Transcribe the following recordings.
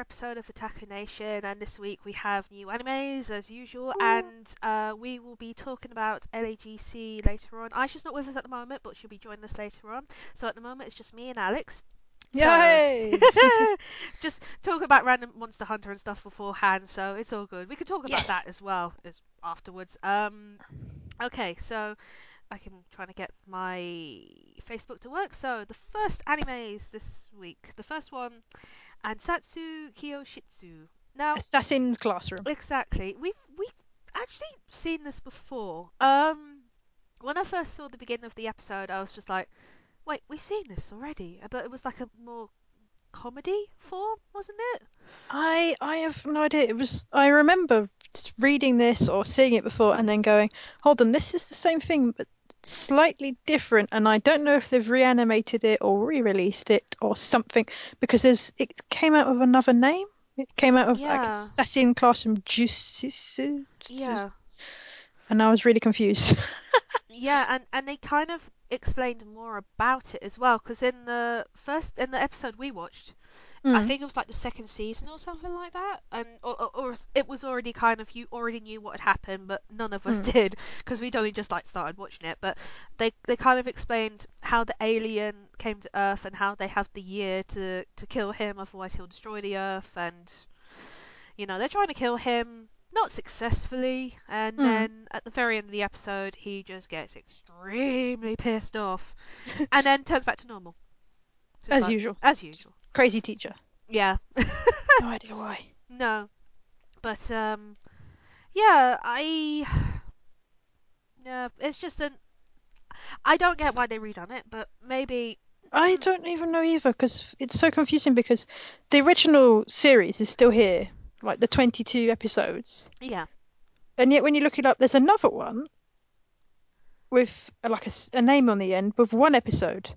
another episode of Otaku Nation, and this week we have new animes as usual, and uh, we will be talking about LAGC later on. Aisha's not with us at the moment, but she'll be joining us later on. So at the moment, it's just me and Alex. So- just talk about random Monster Hunter and stuff beforehand, so it's all good. We could talk about Yes. that as well as afterwards. Um, okay, so I can trying to get my Facebook to work. So the first animes this week. The first one, Ansatsu Kyoshitsu. Now, Assassin's Classroom. exactly, we've we've actually seen this before. Um, when I first saw the beginning of the episode, I was just like, "Wait, we've seen this already," but it was like a more comedy form, wasn't it? I I have no idea. It was I remember reading this or seeing it before and then going, hold on, this is the same thing but slightly different. And I don't know if they've reanimated it or re-released it or something because there's it came out with another name. It came out of like Yeah. Assassin Classroom Juices. Yeah. And I was really confused. Yeah, and and they kind of explained more about it as well, because in the first in the episode we watched, I Mm. think it was like the second season or something like that, and or, or, or it was already kind of you already knew what had happened, but none of us Mm. did because we'd only just like started watching it. But they they kind of explained how the alien came to Earth and how they have the year to to kill him, otherwise he'll destroy the Earth, and you know they're trying to kill him. Not successfully, and Mm. then at the very end of the episode, he just gets extremely pissed off, and then turns back to normal. So As like- usual. As usual. Crazy teacher. Yeah. No idea why. No, but um, yeah, I yeah, it's just an. I don't get why they redone it, but maybe I don't even know either because it's so confusing because the original series is still here, like the 22 episodes, yeah, and yet when you look it up, there's another one with like a name on the end with one episode,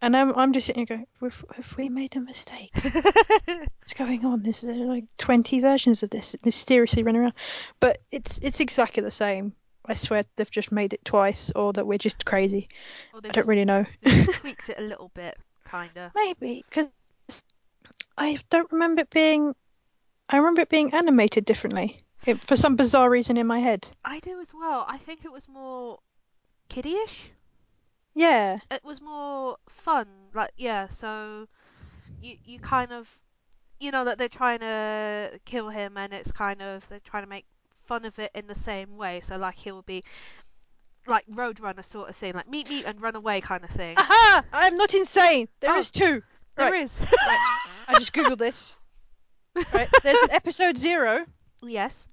and I'm I'm just sitting here going, "Have- have we made a mistake? What's going on? Is there like 20 versions of this mysteriously running around? But it's it's exactly the same. I swear they've just made it twice, or that we're just crazy. I don't just really know. tweaked it a little bit, kinda. Maybe because I don't remember it being. I remember it being animated differently it, for some bizarre reason in my head. I do as well. I think it was more kiddie-ish. Yeah, It was more fun, like yeah. So you you kind of you know that they're trying to kill him, and it's kind of they're trying to make fun of it in the same way. So like he'll be like Roadrunner sort of thing, like meet me and run away kind of thing. aha! I'm not insane. There oh. is Oh. two. There right. is. I just googled this. Right, there's an episode zero, yes.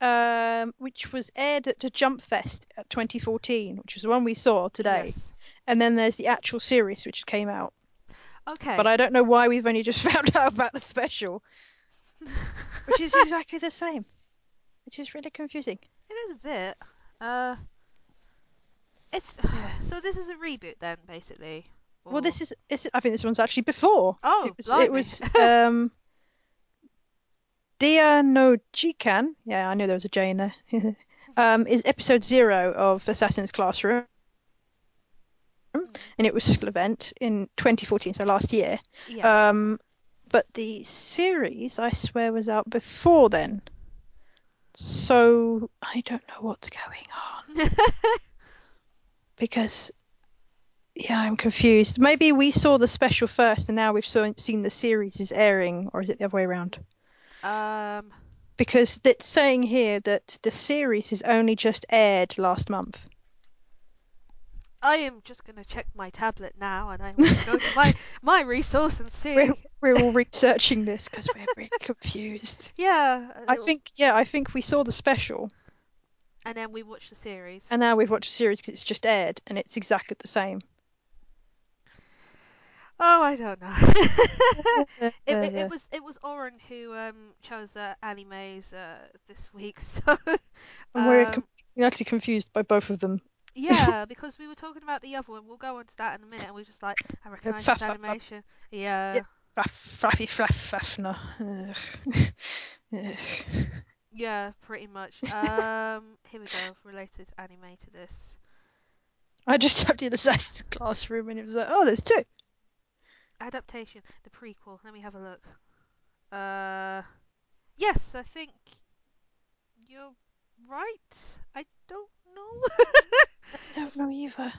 Um, which was aired at the Jump Fest at 2014, which was the one we saw today. Yes. And then there's the actual series which came out. Okay. But I don't know why we've only just found out about the special, which is exactly the same, which is really confusing. It is a bit. Uh. It's so. This is a reboot then, basically. Well, this is, I think this one's actually before. Oh, it was, it was um, Dia no Jikan. Yeah, I knew there was a J in there. um, is episode zero of Assassin's Classroom, and it was school event in 2014, so last year. yeah. Um, but the series, I swear, was out before then. So I don't know what's going on because, yeah, I'm confused. Maybe we saw the special first, and now we've saw, seen the series is airing, or is it the other way around? Um. Because it's saying here that the series is only just aired last month. I am just gonna check my tablet now, and I'm gonna go to my my resource and see. We're, we're all researching this because we're really confused. Yeah. I uh, think, yeah, I think we saw the special, And then we watched the series. and now we've watched the series because it's just aired, and it's exactly the same. Oh, I don't know. it, it, it was it was Oren who um chose the animes uh, this week, so And we're um, com- actually confused by both of them. yeah, because we were talking about the other one. We'll go on to that in a minute, and we are just like, I recognise this animation. Yeah. Yeah. Flaff, flaffy, flaff, faffner. Ugh. Ugh. Yeah, pretty much. Um, here we go. Related anime to this. I just typed in Assassin's Classroom and it was like, oh, there's two. Adaptation, the prequel. Let me have a look. Uh, yes, I think you're right. I don't know. I don't know either.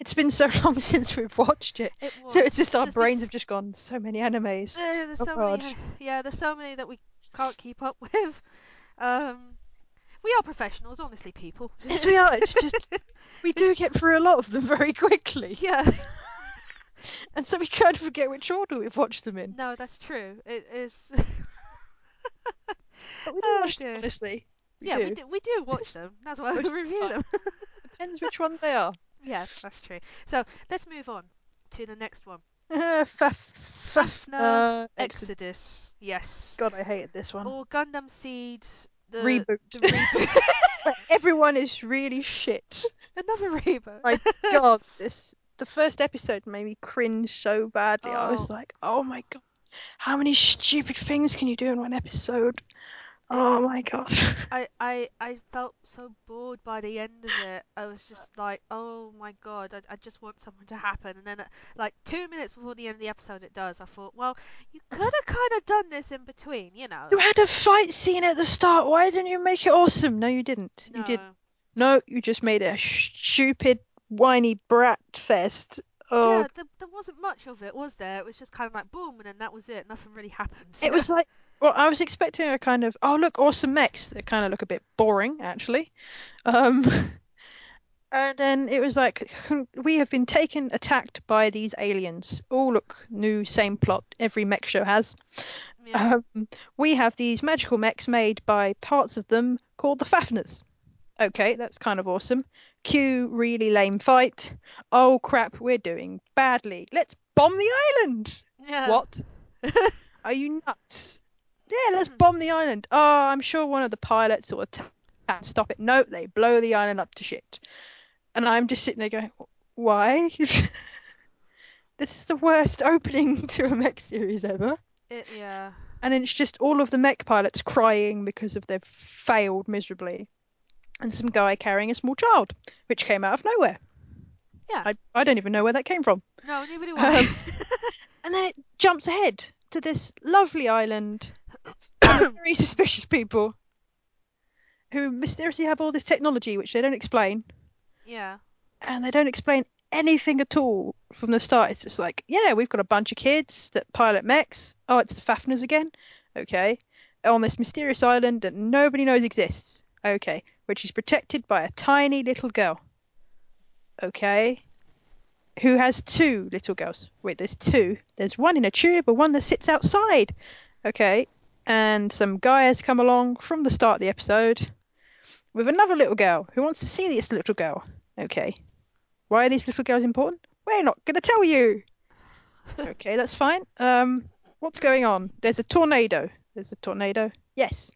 It's been so long since we've watched it, it so it's just our There's been brains have just gone so many animes. uh, there's Oh so God. many. Yeah, there's so many that we can't keep up with. Um, we are professionals, honestly, people. Yes, we are. It's just we do get through a lot of them very quickly, yeah. And so we kind of forget which order we've watched them in. No, that's true. It is. But we do oh watch them dear. honestly. We yeah, do. we do. We do watch them. That's why we Most of the review them. Depends which one they are. yeah, that's true. So let's move on to the next one. Uh, Faf, Fafner uh, Exodus. Exodus. Yes. God, I hated this one. Or Gundam Seed. The Reboot. The reboot. Everyone is really shit. Another reboot. My God, this the first episode made me cringe so badly. I was Oh. like, oh my God, how many stupid things can you do in one episode? Oh my God. I, I I felt so bored by the end of it. I was just like, oh my god, I, I just want something to happen. And then, like two minutes before the end of the episode, it does. I thought, well, you could have kind of done this in between, you know? You had a fight scene at the start. Why didn't you make it awesome? No, you didn't. no, You did. No, you just made it a stupid, whiny brat fest. Oh, yeah, there, there wasn't much of it, was there? It was just kind of like boom, and then that was it. Nothing really happened. it was like. Well, I was expecting a kind of oh look awesome mechs. They kind of look a bit boring actually, um, and then it was like we have been taken attacked by these aliens. Oh look, new same plot every mech show has. yeah. Um, we have these magical mechs made by parts of them called the Fafners. Okay, that's kind of awesome. Cue really lame fight. Oh crap, we're doing badly. Let's bomb the island. yeah. What? Are you nuts? Yeah, let's bomb the island. Oh, I'm sure one of the pilots will stop it. No, they blow the island up to shit. And I'm just sitting there going, why? this is the worst opening to a mech series ever. It, yeah. And it's just all of the mech pilots crying because of they've failed miserably. And some guy carrying a small child, which came out of nowhere. Yeah. I, I don't even know where that came from. No, I. Um, And then it jumps ahead to this lovely island of very suspicious people who mysteriously have all this technology which they don't explain. yeah. And they don't explain anything at all from the start. It's just like, yeah, we've got a bunch of kids that pilot mechs. Oh, it's the Fafners again. Okay. On this mysterious island that nobody knows exists. Okay. Which is protected by a tiny little girl. Okay. Who has two little girls. Wait, there's two. There's one in a tube and one that sits outside. Okay. And some guy has come along from the start of the episode with another little girl who wants to see this little girl. Okay. Why are these little girls important? We're not going to tell you. Okay, that's fine. Um, what's going on? There's a tornado. There's a tornado. Yes.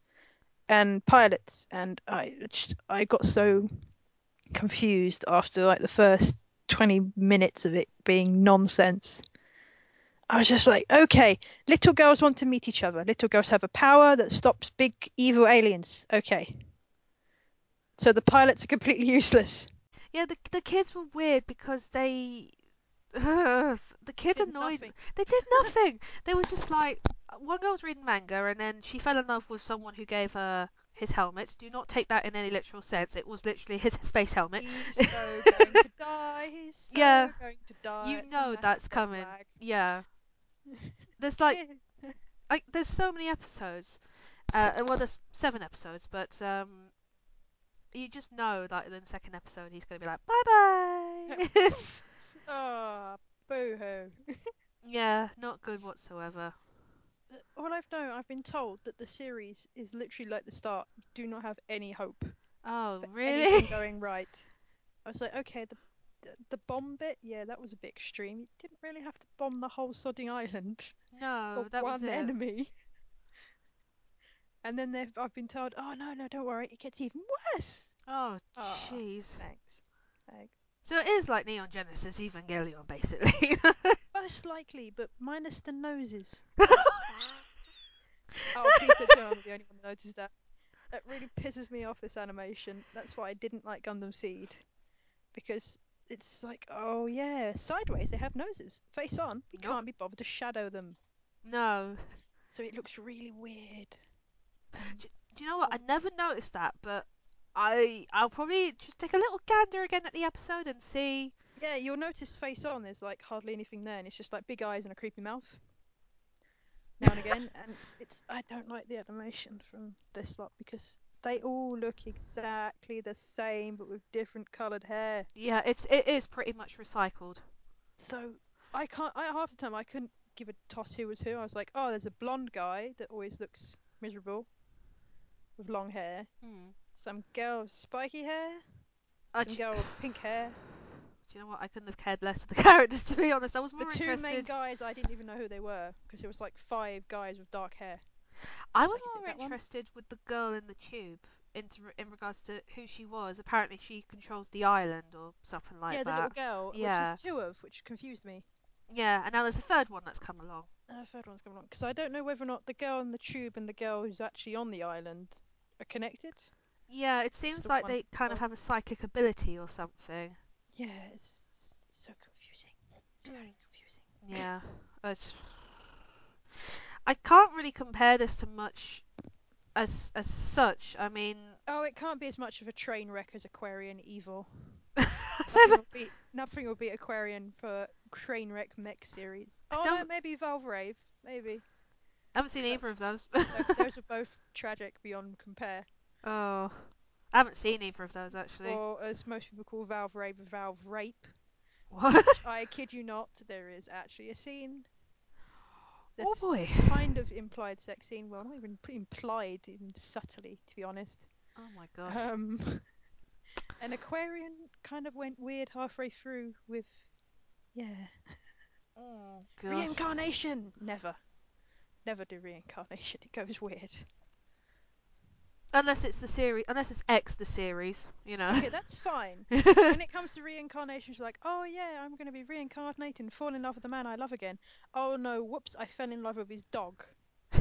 And pilots. And I, just, I got so confused after like the first 20 minutes of it being nonsense. I was just like, okay, little girls want to meet each other. Little girls have a power that stops big evil aliens. Okay. So the pilots are completely useless. Yeah, the the kids were weird because they. the kids Did annoyed. nothing. They did nothing. they were just like one girl was reading manga and then she fell in love with someone who gave her his helmet. Do not take that in any literal sense. It was literally his space helmet. He's so going to die. He's so Yeah. going to die. You It's know that's coming. Yeah. There's like like there's so many episodes. Uh, well, there's seven episodes, but um, you just know that in the second episode he's gonna be like bye bye. Ah, boo hoo. yeah, not good whatsoever. All I've known, I've been told that the series is literally like the start. Do not have any hope Oh, for really? anything going right. I was like, okay, the the, bomb bit, yeah, that was a bit extreme. You didn't really have to bomb the whole sodding island no, for Oh, that one was it. enemy. And then they've, I've been told, oh no, no, don't worry, it gets even worse. Oh, Ah. jeez. Thanks, thanks. So it is like Neon Genesis Evangelion, basically. Most likely, but minus the noses. Oh, please don't tell me I'm the only one that noticed that. That really pisses me off, this animation. That's why I didn't like Gundam Seed. Because it's like, oh yeah, sideways they have noses. Face on, you Nope. can't be bothered to shadow them. no. so it looks really weird. Do, do you know what? I never noticed that, but I I'll probably just take a little gander again at the episode and see. yeah, you'll notice face on. There's like hardly anything there, and it's just like big eyes and a creepy mouth. Now and again, and it's I don't like the animation from this lot because they all look exactly the same but with different coloured hair. Yeah, it's it is pretty much recycled. So I can't. I half the time I couldn't give a toss who was who. I was like, oh, there's a blonde guy that always looks miserable with long hair. Hmm. Some girl with spiky hair. Uh, Some girl with pink hair. Do you know what? I couldn't have cared less of the characters to be honest. I was more The two main guys, I didn't even know who they were because it was like five guys with dark hair. I was Like, more that one? interested with the girl in the tube in, in regards to who she was. Apparently, she controls the island or something like that. yeah, the little girl, which Yeah. two of, which confused me. Yeah, and now there's a third one that's come along. Uh, third one's coming on because I don't know whether or not the girl in the tube and the girl who's actually on the island are connected. Yeah, it seems like one they kind of have a psychic ability or something. Yeah, it's, it's so confusing. It's very confusing. Yeah. It's... I can't really compare this to much as as such. I mean, Oh, it can't be as much of a train wreck as Aquarion EVOL. Nothing never, will beat nothing will beat Aquarion for train wreck mech series. Oh no, don't- maybe Valvrave, maybe. I haven't seen either of those. Those, those are both tragic beyond compare. oh, I haven't seen either of those actually. Or as most people call Valve Rape, Valve Rape. What? I kid you not, there is actually a scene. There's Oh boy. kind of implied sex scene. Well, not even implied, even subtly, to be honest. Oh my gosh. Um, an Aquarion kind of went weird halfway through with, yeah, Oh gosh. reincarnation. Never, never do reincarnation. It goes weird. Unless it's the series, unless it's X the series, you know. Okay, that's fine. when it comes to reincarnation, she's like, oh yeah, I'm going to be reincarnated and fall in love with the man I love again. Oh no, whoops, I fell in love with his dog.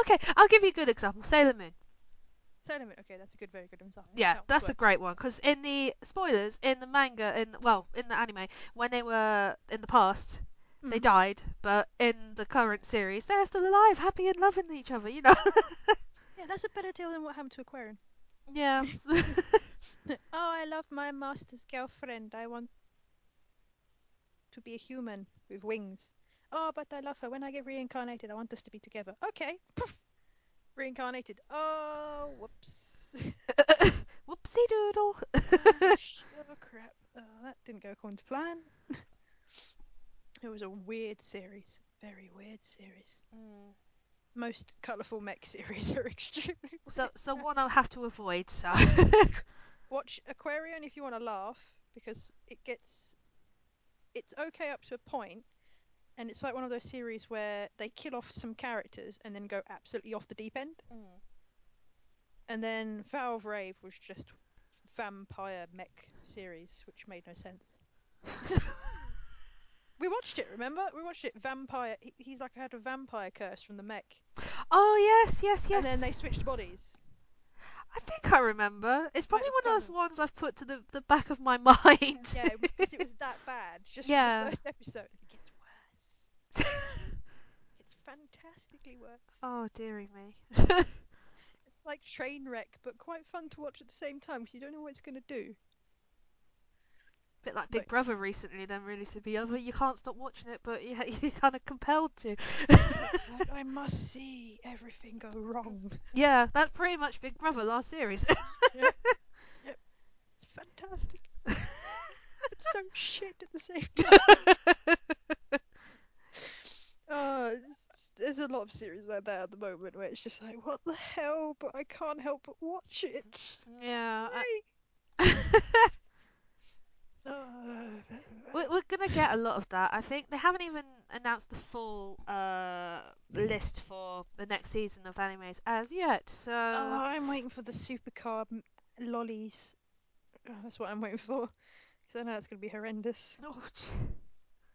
okay, I'll give you a good example. Sailor Moon. Sailor Moon. Okay, that's a good, very good example. Yeah, That that's a great one because in the spoilers in the manga, in well, in the anime, when they were in the past, they Mm. died, but in the current series, they're still alive, happy and loving each other. You know. Yeah, that's a better deal than what happened to Aquarion. yeah. oh, I love my master's girlfriend. I want to be a human with wings. Oh, but I love her. When I get reincarnated, I want us to be together. Okay. Poof. Reincarnated. Oh, whoops. Whoopsie doodle. oh, sh- oh, crap. Oh, that didn't go according to plan. it was a weird series. Very weird series. Mm. Most colourful mech series are extremely so, so one I'll have to avoid. So. watch Aquarion if you want to laugh because it gets it's okay up to a point and it's like one of those series where they kill off some characters and then go absolutely off the deep end mm. and then Valvrave was just vampire mech series which made no sense we watched it remember we watched it vampire he, he's like had a vampire curse from the mech oh yes, yes, yes. and then they switched bodies I think I remember. It's probably one of those ones I've put to the, the back of my mind. yeah because it was that bad just Yeah. the first episode it gets worse it's fantastically worse oh, dearie me. It's like train wreck, but quite fun to watch at the same time because you don't know what it's going to do. Bit like Big Brother recently, then really to be other. You can't stop watching it, but you, you're kind of compelled to. It's like I must see everything go wrong. yeah, that's pretty much Big Brother last series. Yep. It's fantastic. it's so shit at the same time. Oh, there's a lot of series like that at the moment where it's just like, what the hell? But I can't help but watch it. yeah. I- Why? Oh, We're, we're gonna get a lot of that. I think they haven't even announced the full uh, list for the next season of animes as yet. So Oh, I'm waiting for the supercar m- lollies. Oh, that's what I'm waiting for. Because I know it's going to be horrendous. Oh,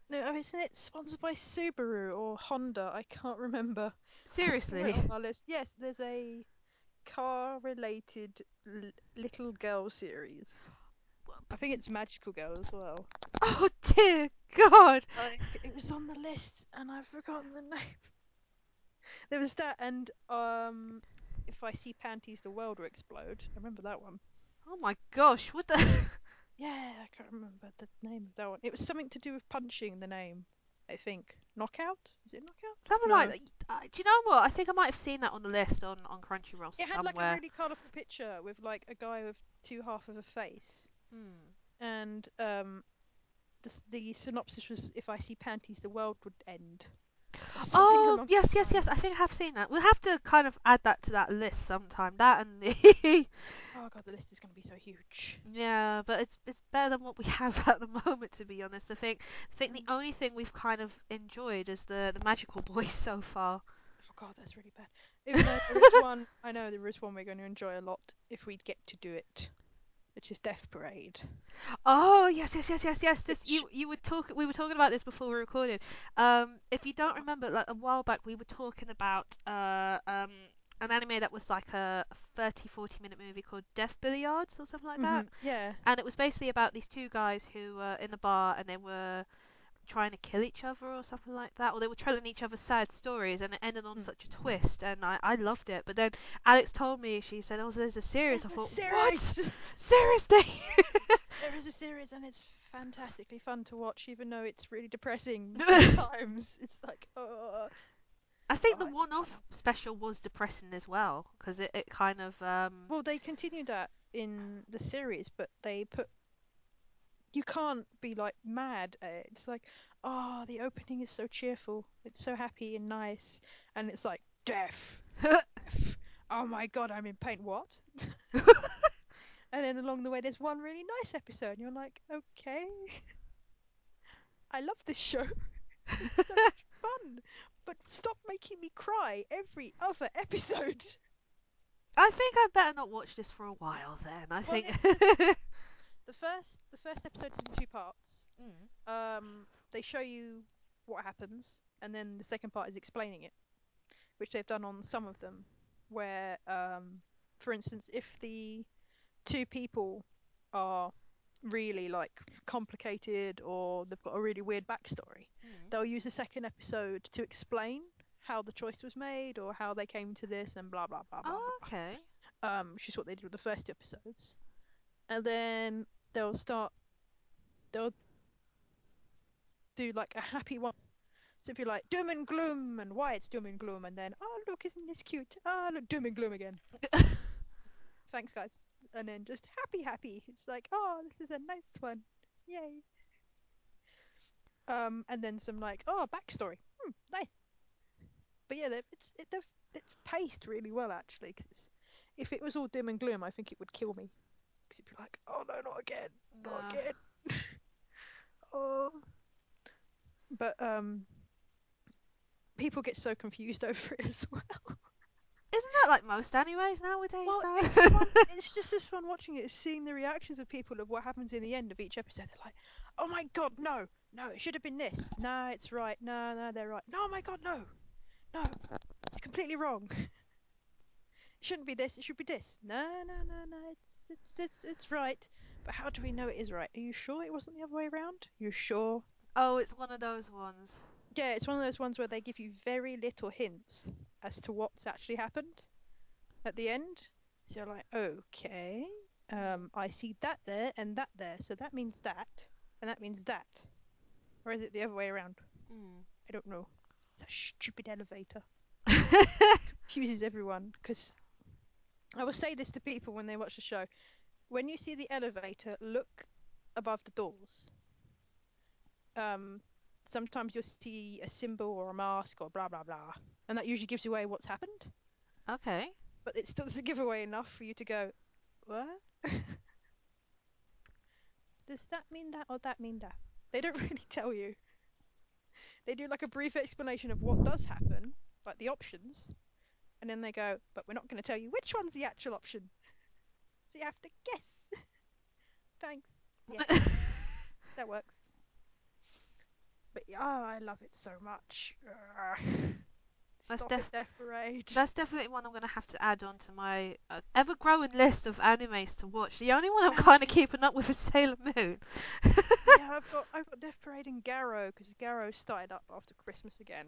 No, oh, isn't it sponsored by Subaru or Honda? I can't remember. I saw it seriously. on our list. Yes, there's a car-related l- little girl series. I think it's Magical Girl as well. Oh dear God. Like, it was on the list and I've forgotten the name. there was that, and um, if I see panties, the world will explode. I remember that one. Oh my gosh, what the? Yeah, I can't remember the name of that one. It was something to do with punching. The name, I think. Knockout? Is it knockout? Something like that. Uh, do you know what? I think I might have seen that on the list on, on Crunchyroll It had like a really colourful picture with like a guy with two half of a face, Hmm. and um, the the synopsis was if I see panties, the world would end. Oh, yes, yes, yes. I think I have seen that. We'll have to kind of add that to that list sometime. That and the. Oh god, the list is going to be so huge. yeah, but it's it's better than what we have at the moment, to be honest. I think I think the Mm. only thing we've kind of enjoyed is the the magical boys so far. Oh god, that's really bad. Even though there is one, I know there is one we're going to enjoy a lot if we get to do it, which is Death Parade. Oh yes, yes, yes, yes, yes. This you you were talking. We were talking about this before we recorded. Um, if you don't remember, like a while back, we were talking about uh um an anime that was like a 30, 40 minute movie called Death Billiards or something like that. hmm yeah. And it was basically about these two guys who were in a bar and they were trying to kill each other or something like that, or they were telling each other sad stories, and it ended on Mm. such a twist, and I, I loved it. But then Alex told me, she said, "Oh, so there's a series." I There's a thought, "What? Seriously?" there is a series, and it's fantastically fun to watch, even though it's really depressing times. It's like, oh, I think oh the one-off special was depressing as well because it, it kind of um Well, they continued that in the series, but they put you can't be like mad at it. It's like, oh, the opening is so cheerful. It's so happy and nice, and it's like death, death. Oh my god, I'm in pain. What? And then along the way, there's one really nice episode, and you're like, okay, I love this show. It's so much fun, but stop making me cry every other episode. I think I better not watch this for a while then. I Well, think the first the first episode is in two parts. Mm. Um, they show you what happens, and then the second part is explaining it, which they've done on some of them. Where, um, for instance, if the two people are really like complicated or they've got a really weird backstory, Mm. they'll use the second episode to explain how the choice was made or how they came to this and blah blah blah blah Oh, blah. okay. Um, which is what they did with the first two episodes, and then they'll start. They'll do like a happy one. So if you're like doom and gloom and why it's doom and gloom, and then oh look, isn't this cute? Oh look, doom and gloom again. Thanks, guys. And then just happy, happy. It's like oh, this is a nice one. Yay. Um, and then some like oh backstory. Hmm, nice. But yeah, it's it, it's paced really well actually. Cause if it was all dim and gloom, I think it would kill me. Because you'd be like, oh no, not again, not No. again. oh. But um, people get so confused over it as well. Isn't that like most animes nowadays Well, though? it's fun. It's just as fun watching it, seeing the reactions of people of what happens in the end of each episode. They're like, "Oh my god, no, no, it should have been this. No, it's right. No, no, they're right. No, oh my god, no, no, it's completely wrong. It shouldn't be this. It should be this. No, no, no, no. It's it's it's it's right. But how do we know it is right? Are you sure it wasn't the other way around? You sure? oh, it's one of those ones. Yeah, it's one of those ones where they give you very little hints as to what's actually happened at the end. So you're like, okay, um, I see that there and that there, so that means that, and that means that. Or is it the other way around? Mm. I don't know. It's a stupid elevator. Confuses everyone, because I will say this to people when they watch the show. When you see the elevator, look above the doors. Um, sometimes you'll see a symbol or a mask or blah blah blah, and that usually gives away what's happened. okay. But it still doesn't give away enough for you to go, what? Does that mean that or that mean that? They don't really tell you. They do like a brief explanation of what does happen, like the options, and then they go, but we're not going to tell you which one's the actual option. So you have to guess. Thanks. Yeah, that works. But yeah, oh, I love it so much. That's def- That's definitely one I'm gonna have to add on to my uh, ever-growing list of animes to watch. The only one I'm kind of keeping up with is Sailor Moon. yeah, I've got I've got Death Parade and Garo because Garo started up after Christmas again.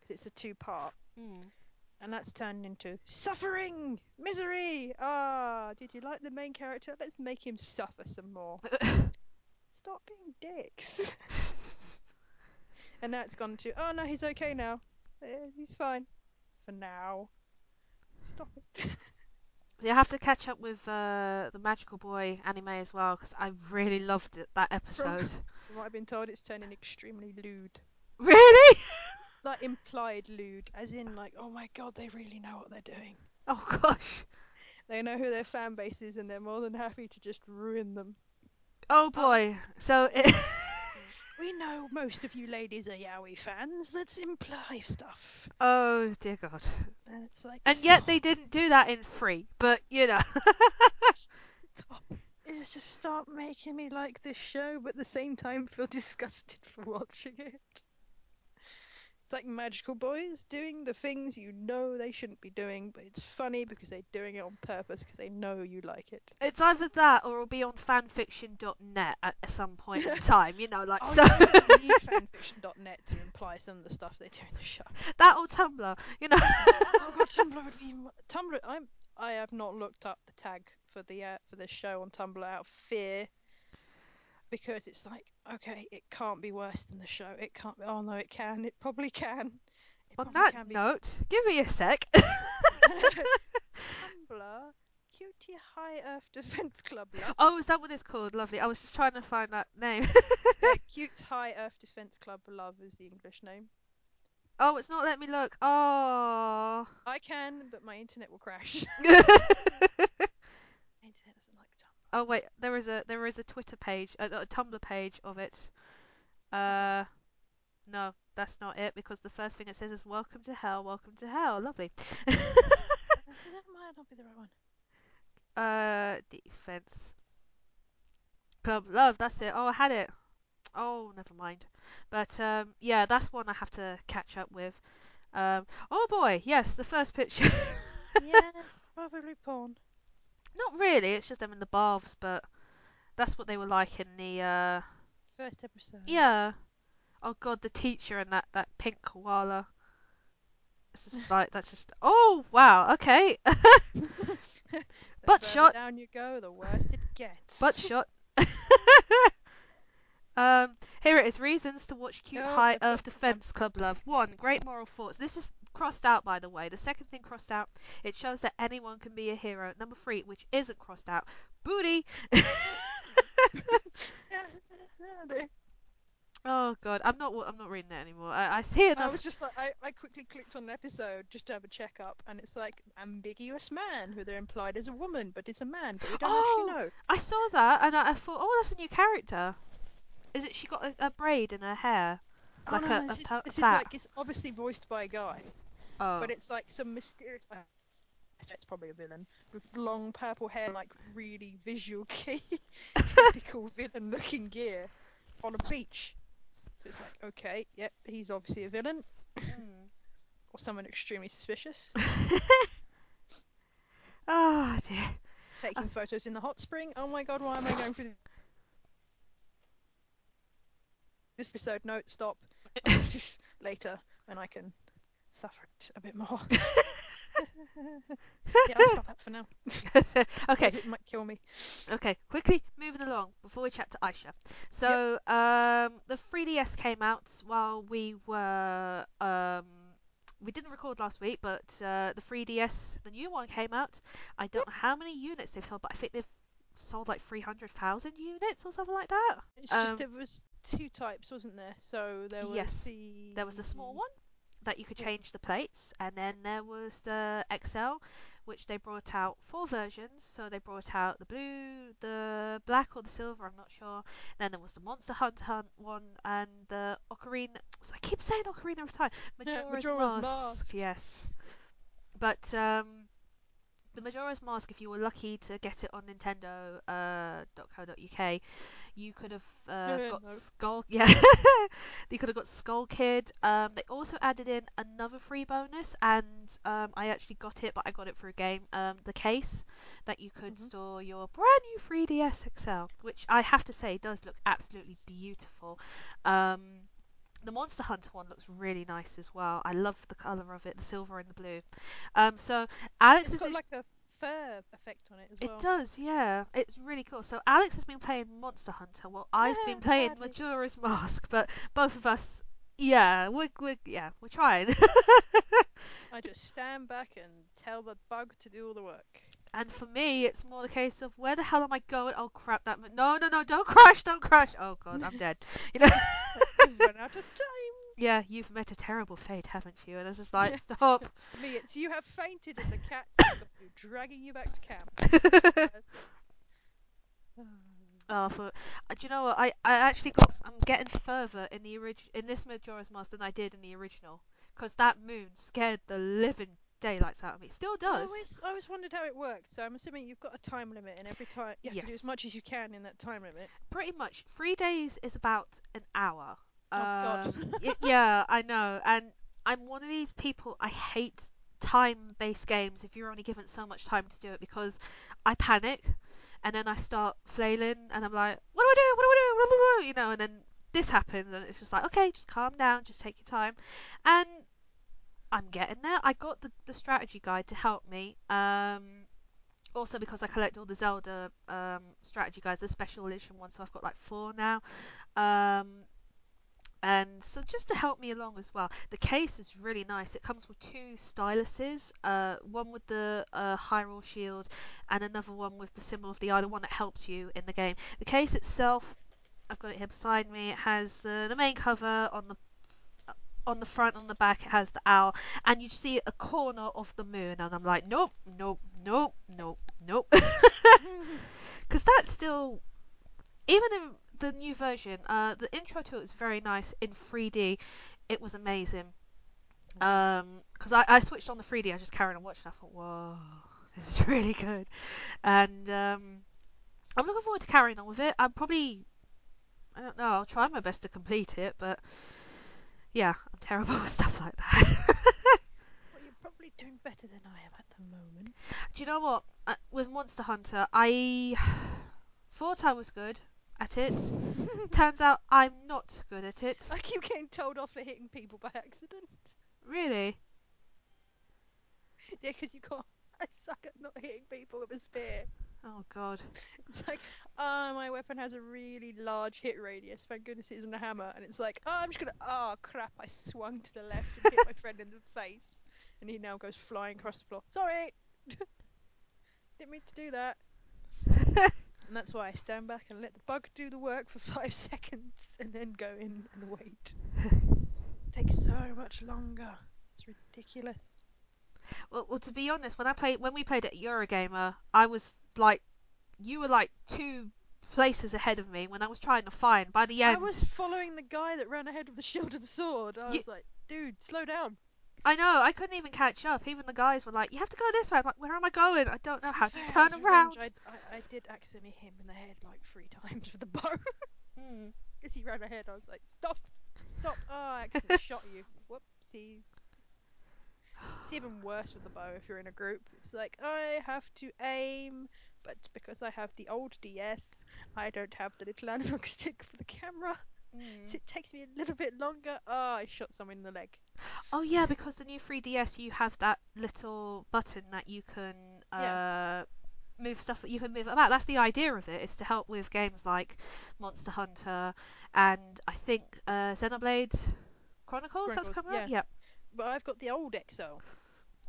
because it's a two-part, Mm. And that's turned into suffering, misery. Ah, did you like the main character? Let's make him suffer some more. Stop being dicks. and now it's gone to oh no, he's okay now. Eh, he's fine for now. Stop it. You have to catch up with uh, the Magical Boy anime as well because I really loved it, that episode. From what I've been told, it's turning extremely lewd. Really? Like implied lewd, as in like, oh my god, they really know what they're doing. Oh gosh. They know who their fan base is, and they're more than happy to just ruin them. Oh um, boy. So it. We know most of you ladies are yaoi fans. Let's imply stuff. oh dear God. And it's like, And yet they didn't do that in free, but you know. It's just stop making me like this show, but at the same time feel disgusted for watching it. It's like magical boys doing the things you know they shouldn't be doing, but it's funny because they're doing it on purpose because they know you like it. It's either that or it'll be on fanfiction.net at some point in time, you know, like Oh, so. you fanfiction.net to imply some of the stuff they do in the show. that or Tumblr, you know. oh god, Tumblr would be Tumblr. I'm I have not looked up the tag for the uh, for this show on Tumblr out of fear because it's like okay, it can't be worse than the show. It can't. Be, oh no, it can. It probably can. It on probably that can be. note, give me a sec. Tumblr, Cutie High Earth Defense Club. Love. oh, is that what it's called? Lovely. I was just trying to find that name. Uh, yeah, Cute High Earth Defense Club Love is the English name. oh, it's not letting me look. Oh. I can, but my internet will crash. internet doesn't like Tumblr. Oh wait, there is a there is a Twitter page, a, a Tumblr page of it. Uh, no, that's not it because the first thing it says is "Welcome to hell, welcome to hell." Lovely. Uh, so that might not be the right one. uh, defense club love. That's it. Oh, I had it. Oh, never mind. But um, yeah, that's one I have to catch up with. Um, oh boy, yes, the first picture. yes, probably porn. Not really. It's just them in the baths, but that's what they were like in the. Uh... First episode. Yeah. Oh god, the teacher and that that pink koala. It's just like that's just. Oh wow. Okay. Butt shot. down you go, the worse it gets. Butt shot. um, here it is. Reasons to watch Cute Oh, High Earth Defense Club Love. One, great moral thoughts. This is crossed out, by the way. The second thing crossed out, it shows that anyone can be a hero. Number three, which isn't crossed out, booty. oh god, I'm not. I'm not reading that anymore. I, I see I was just like, I, I quickly clicked on an episode just to have a checkup, and it's like ambiguous man who they're implied as a woman, but it's a man, but we don't Oh, actually know. I saw that and I, I thought, oh, that's a new character. Is it? She got a, a braid in her hair, Oh like no, a, no, a this, is, this is like it's obviously voiced by a guy, Oh. but it's like some mysterious. Uh, so it's probably a villain with long purple hair, like really visual kei, typical villain-looking gear on a beach. So it's like, okay, yep, he's obviously a villain Mm. or someone extremely suspicious. oh dear. Taking photos in the hot spring. Oh my god, why am I going through this episode? No, stop. This later when I can suffer it a bit more. yeah, I'll stop that for now. okay, It might kill me. okay. Quickly moving along before we chat to Aisha. So, um, the 3DS came out while we were um. We didn't record last week, but uh, the 3DS, the new one came out. I don't know how many units they've sold, but I think they've sold like 300,000 units or something like that. It's Um, just there was two types, wasn't there? So there was Yes, the There was the small one that you could change the plates, and then there was the XL, which they brought out four versions. So they brought out the blue, the black, or the silver. I'm not sure. Then there was the Monster Hunter Hunt one, and the Ocarina. I keep saying Ocarina of Time. Yeah, Majora's, Majora's Mask. Mask. Yes, but um, the Majora's Mask, if you were lucky to get it on Nintendo.co.uk, uh, you could have uh, got no. Skull. Yeah, you could have got Skull Kid. Um, they also added in another free bonus, and um, I actually got it, but I got it for a game. Um, the case that you could Mhm. store your brand new 3DS XL, which I have to say does look absolutely beautiful. Um, the Monster Hunter one looks really nice as well. I love the color of it, the silver and the blue. Um, so Alex It's has got like a fur effect on it as well. It does, yeah. It's really cool. So Alex has been playing Monster Hunter. Well, I've been playing Sadly. Majora's Mask, but both of us, yeah, we're, we're yeah, we're trying. I just stand back and tell the bug to do all the work. And for me, it's more the case of where the hell am I going? Oh crap! That no, no, no! Don't crash! Don't crash! Oh god, I'm dead. You know? Run out of time. Yeah, you've met a terrible fate, haven't you? And it's just like, stop. Me, it's you have fainted and the cats dragging you back to camp. Yes. oh, for uh, do you know what? I I actually got. I'm getting further in the orig- in this Majora's Mask than I did in the original, because that moon scared the living daylights out of me. It still I does. always, I always wondered how it worked. So I'm assuming you've got a time limit, and every time you have to do as much as you can in that time limit. pretty much. Three days is about an hour. Oh God. Um, yeah, I know, and I'm one of these people. I hate time-based games if you're only given so much time to do it because I panic, and then I start flailing, and I'm like, what do I do? What do I do? Blah, blah, blah, You know, and then this happens, and it's just like, okay, just calm down, just take your time, and I'm getting there. I got the, the strategy guide to help me. Um, also because I collect all the Zelda um, strategy guides, the special edition ones, so I've got like four now. Um, and so just to help me along as well, the case is really nice. It comes with two styluses, uh, one with the uh, Hyrule Shield, and another one with the symbol of the eye, the one that helps you in the game. The case itself, I've got it here beside me. It has uh, the main cover on the on the front, on the back, it has the owl, and you see a corner of the moon, and I'm like, nope, nope, nope, nope, nope, because that's still even in the new version, uh, the intro to it was very nice in 3D. It was amazing. Um, because I, I switched on the 3D, I just carried on watching. I thought, whoa, this is really good, and um, I'm looking forward to carrying on with it. I'm probably, I don't know, I'll try my best to complete it, but yeah, I'm terrible with stuff like that. well, you're probably doing better than I am at the moment. Do you know what? Uh, with Monster Hunter, I thought I was good at it. Turns out I'm not good at it. I keep getting told off for hitting people by accident. Really? yeah, because you can't. I suck at not hitting people with a spear. Oh god. It's like, oh, my weapon has a really large hit radius. Thank goodness it isn't a hammer. And it's like, oh, I'm just gonna. Oh crap! I swung to the left and hit my friend in the face, and he now goes flying across the floor. Sorry, didn't mean to do that. And that's why I stand back and let the bug do the work for five seconds, and then go in and wait. It takes so much longer. It's ridiculous. well, well, to be honest, when I played when we played at Eurogamer, I was like, you were like two places ahead of me when I was trying to find. By the end, I was following the guy that ran ahead with the shield and sword. I you, was like, dude, slow down. I know I couldn't even catch up. Even the guys were like, "You have to go this way." I'm like, "Where am I going? I don't know how to turn as around." I, I, I did accidentally hit him in the head like three times with the bow. Mm. Because he ran ahead, I was like, stop, stop. Oh, I accidentally shot you. Whoopsie. It's even worse with the bow if you're in a group. It's like, I have to aim, but because I have the old DS, I don't have the little analog stick for the camera. So Mm. it takes me a little bit longer. Oh, I shot someone in the leg. Oh yeah, because the new 3DS, you have that little button that you can Yeah, uh, move stuff. You can move about. That's the idea of it. Is to help with games like Monster Hunter and I think uh, Xenoblade Chronicles. That's coming come out. yeah. But I've got the old XO.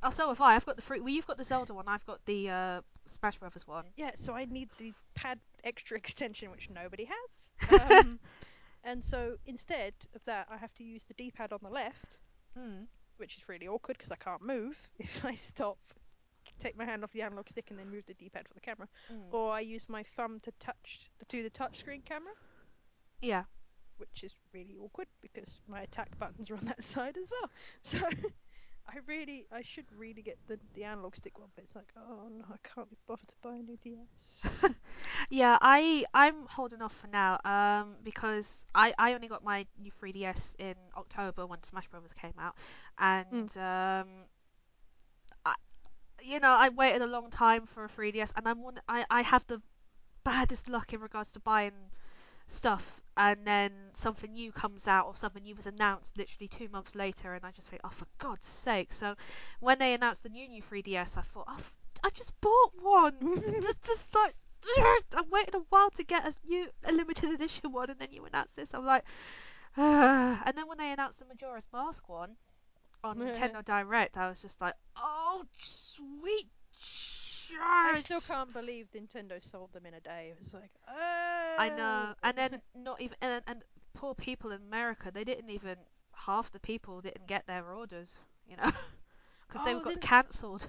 Oh, so have I. I've got the free. Well, you've got the Zelda one. I've got the uh, Smash Brothers one. Yeah, so I need the pad extra extension, which nobody has. Um, and so instead of that, I have to use the D-pad on the left, mm, which is really awkward because I can't move if I stop, take my hand off the analog stick, and then move the D-pad for the camera. mm. Or I use my thumb to touch to do the touchscreen camera, Yeah. which is really awkward because my attack buttons are on that side as well. So I really, I should really get the, the analog stick one, but it's like, oh no, I can't be bothered to buy a new DS. Yeah, I I'm holding off for now um because I I only got my new 3DS in October when Smash Brothers came out Mm. and um I, you know I waited a long time for a 3DS and I'm one I I have the baddest luck in regards to buying stuff and then something new comes out or something new was announced literally two months later and I just think, oh for God's sake. So when they announced the new new 3DS I thought, oh, I just bought one. it's just like I waited a while to get a new a limited edition one and then you announce this. I'm like and then when they announced the Majora's Mask one on Nintendo Direct, I was just like, oh sweet I still can't believe Nintendo sold them in a day. It was like, oh. I know, oh. and then not even and, and poor people in America, they didn't even half the people didn't get their orders, you know, because they Oh, got didn't- cancelled.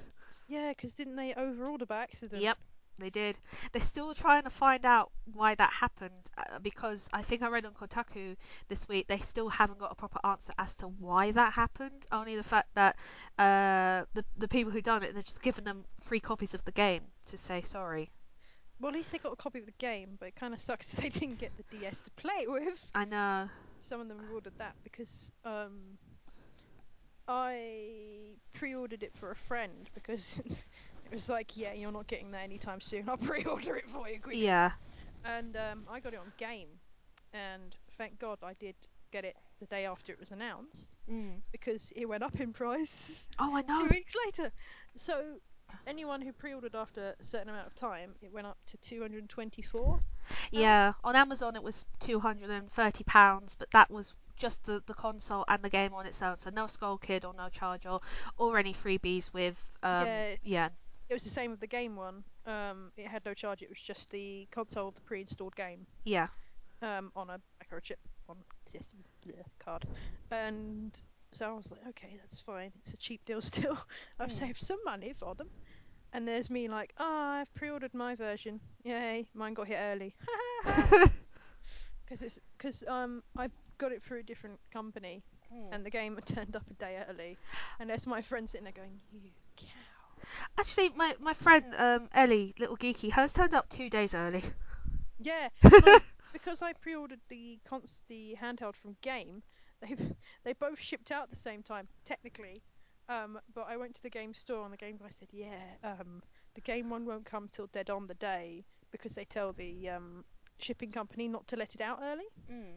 Yeah, because didn't they overorder by accident? Yep, they did. They're still trying to find out why that happened uh, because I think I read on Kotaku this week they still haven't got a proper answer as to why that happened. Only the fact that uh, the the people who done it they're just giving them free copies of the game to say sorry. Well, at least they got a copy of the game, but it kind of sucks if they didn't get the DS to play it with. I know. Some of them ordered that because um, I pre-ordered it for a friend because was like, yeah, you're not getting that anytime soon. I'll pre-order it for you quickly. Yeah. And um, I got it on Game, and thank God I did get it the day after it was announced Mm. because it went up in price Oh, I know. two weeks later. So anyone who pre-ordered after a certain amount of time, it went up to 224. Yeah, on Amazon it was two hundred and thirty pounds, but that was just the, the console and the game on its own, so no Skull Kid or no charge or, or any freebies with um Yeah. yeah It was the same with the game one. Um, it had no charge. It was just the console, the pre-installed game, yeah um, on a microchip on this card, and so I was like, okay, that's fine. It's a cheap deal still. I've Mm. saved some money for them. And there's me like, oh, I've pre-ordered my version. Yay, mine got here early. Because it's because um I got it through a different company, Mm. and the game turned up a day early. And there's my friend sitting there going, you. Actually, my my friend um Ellie, little geeky, hers turned up two days early. Yeah, because I pre-ordered the cons- the handheld from Game, they they both shipped out at the same time technically. Um, but I went to the game store and the game guy said, yeah, um, the game one won't come till dead on the day because they tell the um shipping company not to let it out early mm.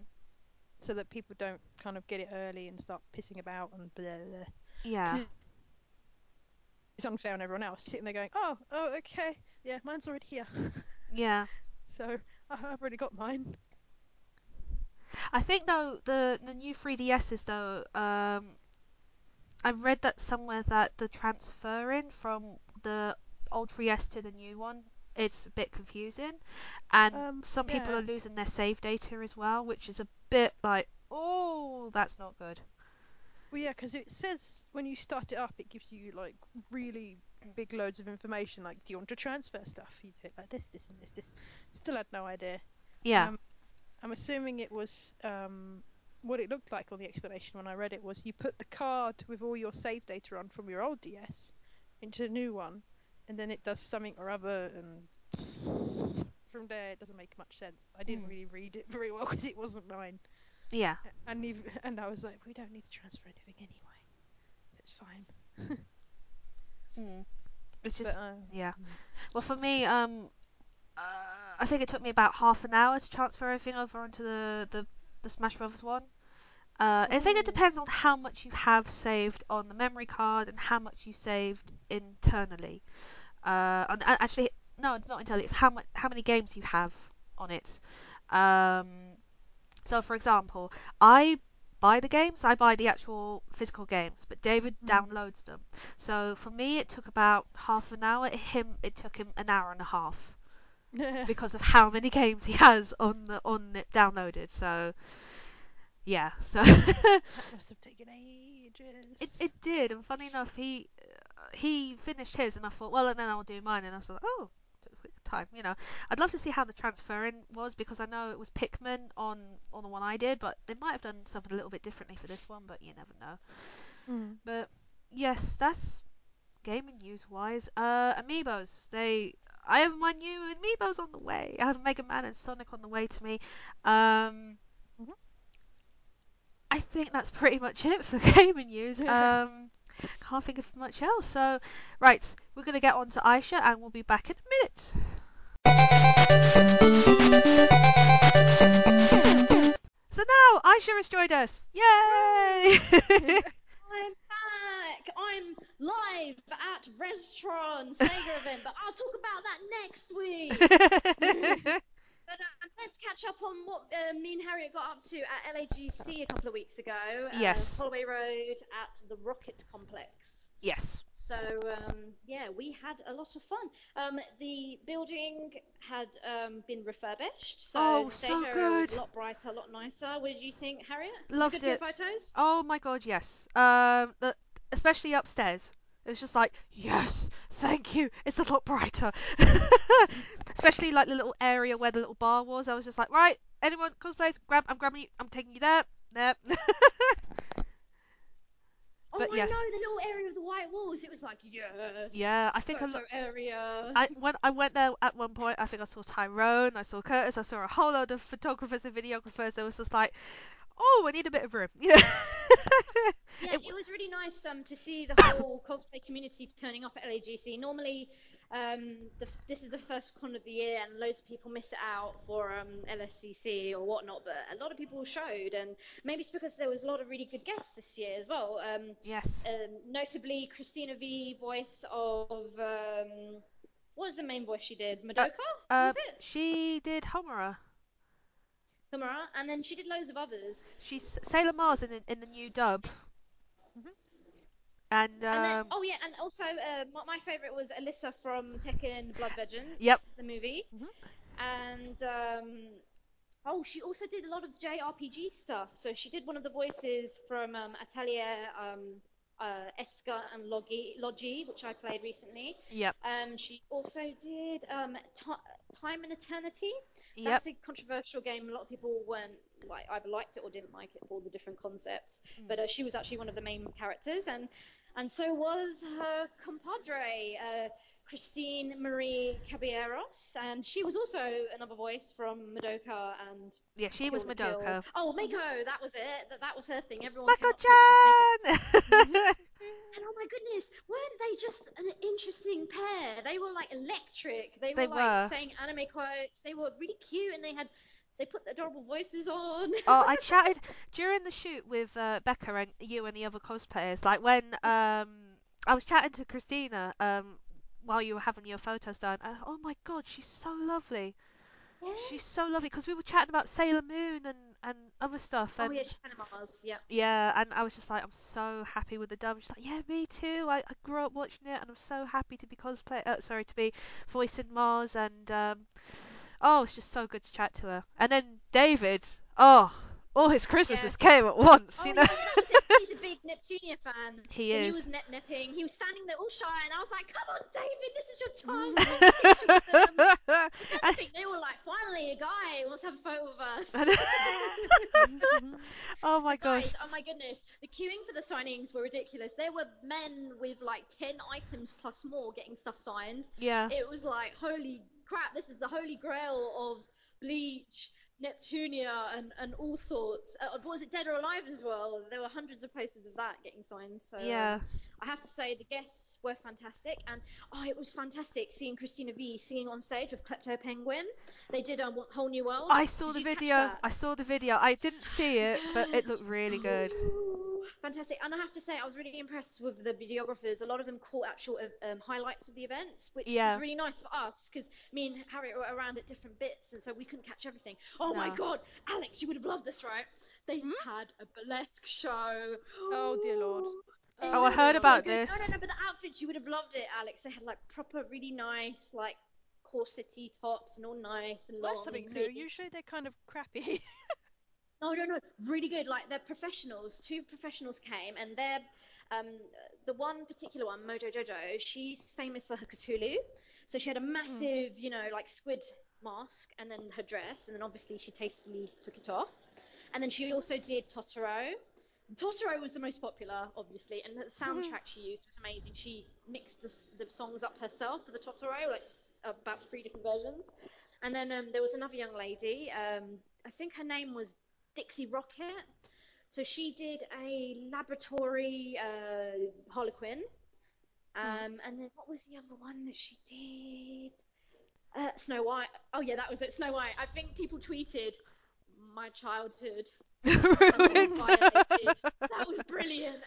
so that people don't kind of get it early and start pissing about and blah blah. blah. Yeah. It's unfair on everyone else sitting there going, oh, oh, okay, yeah, mine's already here. Yeah. so I- I've already got mine. I think though the the new 3DSs though um I've read that somewhere that the transferring from the old 3DS to the new one it's a bit confusing and Um, some people yeah. are losing their save data as well which is a bit like oh that's not good Well, yeah, because it says when you start it up, it gives you like really big loads of information. Like, do you want to transfer stuff? You do it like this, this, and this, this. Still had no idea. yeah Um, I'm assuming it was um, what it looked like on the explanation when I read it was you put the card with all your save data on from your old DS into the new one, and then it does something or other, and from there it doesn't make much sense. I didn't Mm. really read it very well because it wasn't mine. Yeah And even, and I was like, we don't need to transfer anything anyway. It's fine. mm. it's But, just uh, yeah mm. well for me um uh, I think it took me about half an hour to transfer everything over onto the the, the Smash Brothers one Uh, I think it depends on how much you have saved on the memory card and how much you saved internally. Uh, and actually, no, it's not internally. It's how much, how many games you have on it. Um, so, for example, I buy the games. I buy the actual physical games, but David Mm. downloads them. So for me, it took about half an hour. Him, it took him an hour and a half because of how many games he has on the on it downloaded. So yeah, so. that must have taken ages. It, it did, and funny enough, he he finished his, and I thought, well, and then I'll do mine, and I was like, oh, took a quick time, you know. I'd love to see how the transferring was because I know it was Pikmin on on the one I did, but they might have done something a little bit differently for this one, but you never know. Mm. But yes, that's gaming news wise. Uh, amiibos, they. I have my new amiibos on the way. I have Mega Man and Sonic on the way to me. Um, Mhm. I think that's pretty much it for gaming news. Um, can't think of much else. So, right, we're going to get on to Aisha and we'll be back in a minute. So now Aisha has joined us. Yay! I'm back. I'm live at Restaurant Sega event, but I'll talk about that next week. But um, let's catch up on what uh, me and Harriet got up to at LAGC a couple of weeks ago. Yes. Uh, Holloway Road at the Rocket Complex. Yes. So um, yeah, we had a lot of fun. Um, the building had um, been refurbished, so Oh, the so area was good. a lot brighter, a lot nicer. What did you think, Harriet? Was Loved it good it. for photos? Oh my god, yes. Um, the, especially upstairs. It was just like, yes, thank you. It's a lot brighter. especially like the little area where the little bar was. I was just like, right, anyone cosplays, grab. I'm grabbing you. I'm taking you there. There. Oh, But I yes. know the little area of the white walls. It was like yes, Yeah, I think photo lot. area. I when I went there at one point, I think I saw Tyrone, I saw Curtis, I saw a whole load of photographers and videographers. It was just like, oh, I need a bit of room. Yeah. Yeah, It it was really nice um, to see the whole cosplay community turning up at LAGC. Normally, um, the, this is the first con of the year, and loads of people miss it out for um, LSCC or whatnot. But a lot of people showed, and maybe it's because there was a lot of really good guests this year as well. Um, yes. um, notably, Cristina Vee, voice of um, what was the main voice she did? Madoka, Uh, was it? she did Homura. And then she did loads of others. She's Sailor Mars in the, in the new dub. And And then, um, oh yeah, and also uh, my, my favorite was Alisa from Tekken Blood Yep. Vengeance, the movie. Mhm. And um, oh, she also did a lot of JRPG stuff. So she did one of the voices from um, Atelier um, uh, Escha and Logy, Logy, which I played recently. yep, Um, she also did um, Ti- Time and Eternity. yep, That's a controversial game. A lot of people weren't like either liked it or didn't like it for all the different concepts. Mm. But uh, she was actually one of the main characters, and and so was her compadre, uh, Christine Marie Cabanos, and she was also another voice from Madoka and yeah. She Kill was the Kill. Madoka. Oh, Mako, that was it. That, that was her thing. Everyone to Mako-chan. and oh my goodness, weren't they just an interesting pair? They were like electric. They were They like were. saying anime quotes. They were really cute and they had they put adorable voices on. oh, I chatted during the shoot with uh, Becca and you and the other cosplayers. Like when um I was chatting to Christina um while you were having your photos done. And, oh my god, she's so lovely. yeah. She's so lovely because we were chatting about Sailor Moon and and other stuff. Oh And yeah, she's Panama's. Yeah. yeah, and I was just like, I'm so happy with the dub. She's like, yeah, me too. I, I grew up watching it, and I'm so happy to be cosplay. Uh, sorry, to be voicing Mars, and um, oh, it's just so good to chat to her. And then David, oh, all his Yeah. Christmases came at once, Oh you know. yeah, that was it. He's a big Neptunia fan. He so he was nipping. He was standing there all shy, and I was like, "Come on, David, this is your chance. Take a picture with them." I think they were like, "Finally, a guy wants to have a photo with us." oh my gosh. guys, oh my goodness, the queuing for the signings were ridiculous. There were men with like 10 items plus more getting stuff signed. Yeah. It was like, holy crap, this is the holy grail of Bleach, Neptunia, and, and all sorts. Uh, was it Dead or Alive as well? There were hundreds of posters of that getting signed. So Yeah. um, I have to say, the guests were fantastic. And oh, it was fantastic seeing Cristina Vee singing on stage with Klepto Penguin. They did a whole new world. I saw Did the video. I saw the video. I didn't see it, but it looked really good. Fantastic. And I have to say, I was really impressed with the videographers. A lot of them caught actual um, highlights of the events, which Yeah. was really nice for us because me and Harriet were around at different bits, and so we couldn't catch everything. Oh my God, Alex, you would have loved this, right? They Hmm? had a burlesque show. Oh, dear Lord. It Oh, I heard about good. this. No, no, no, but the outfits, you would have loved it, Alex. They had like proper, really nice, like corsety tops and all nice and long. That's something and new. Usually they're kind of crappy. No, no, no, really good. Like they're professionals. Two professionals came, and they're um, the one particular one, Mojo Jojo. She's famous for her Cthulhu. So she had a massive, you know, like squid mask, and then her dress, and then obviously she tastefully took it off. And then she also did Totoro. Totoro was the most popular, obviously, and the soundtrack she used was amazing. She mixed the, the songs up herself for the Totoro, like about three different versions. And then um, there was another young lady. Um, I think her name was Dixie Rocket. So she did a laboratory uh, Harlequin. Um, and then what was the other one that she did? Uh, Snow White. Oh yeah, that was it. Snow White. I think people tweeted my childhood Ruined. That was brilliant.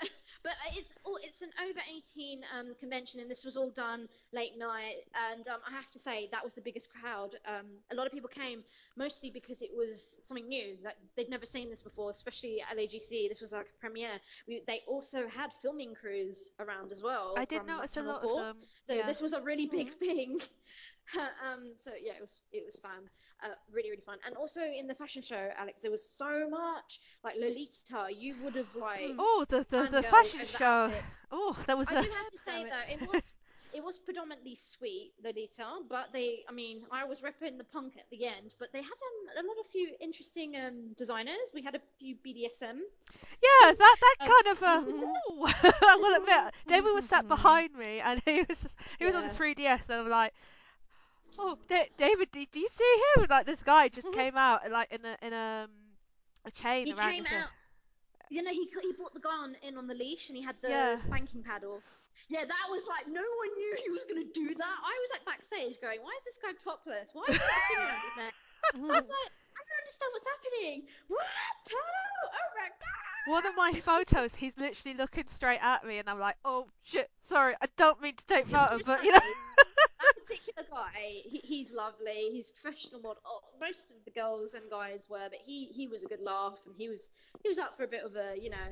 But uh, it's all it's an over 18 um, convention, and this was all done late night. And um, I have to say that was the biggest crowd. Um, a lot of people came mostly because it was something new that they'd never seen this before, especially at LAGC. This was like a premiere. We, they also had filming crews around as well I did notice a lot 4. of them. So yeah. this was a really big thing. um, so yeah, it was it was fun, uh, really really fun. And also in the fashion show, Alex, there was so much like Lolita. You would have like Oh, the the, the fashion show. outfits. Oh, that was I a do have to say though, it was it was predominantly sweet Lolita, but they, I mean, I was repping the punk at the end, but they had um, a lot of few interesting um, designers. We had a few BDSM. Yeah, that that Um, kind of uh, ooh. I will admit, David was sat behind me and he was just he was on his 3DS and I'm like, oh, Da- David, do, do you see him? Like this guy just came out like in a in a chain He around came out. You know, he he brought the guy on, in on the leash and he had the Yeah. spanking paddle. Yeah, that was like no one knew he was gonna do that. I was like backstage going, "Why is this guy topless? Why is he got a finger around his neck?" I was like, "I don't understand what's happening. What paddle? Oh my god!" One of my photos, he's literally looking straight at me, and I'm like, "Oh shit, sorry, I don't mean to take photo, but you know." that particular guy, he, he's lovely. He's professional model. Oh, most of the girls and guys were, but he he was a good laugh, and he was he was up for a bit of a you know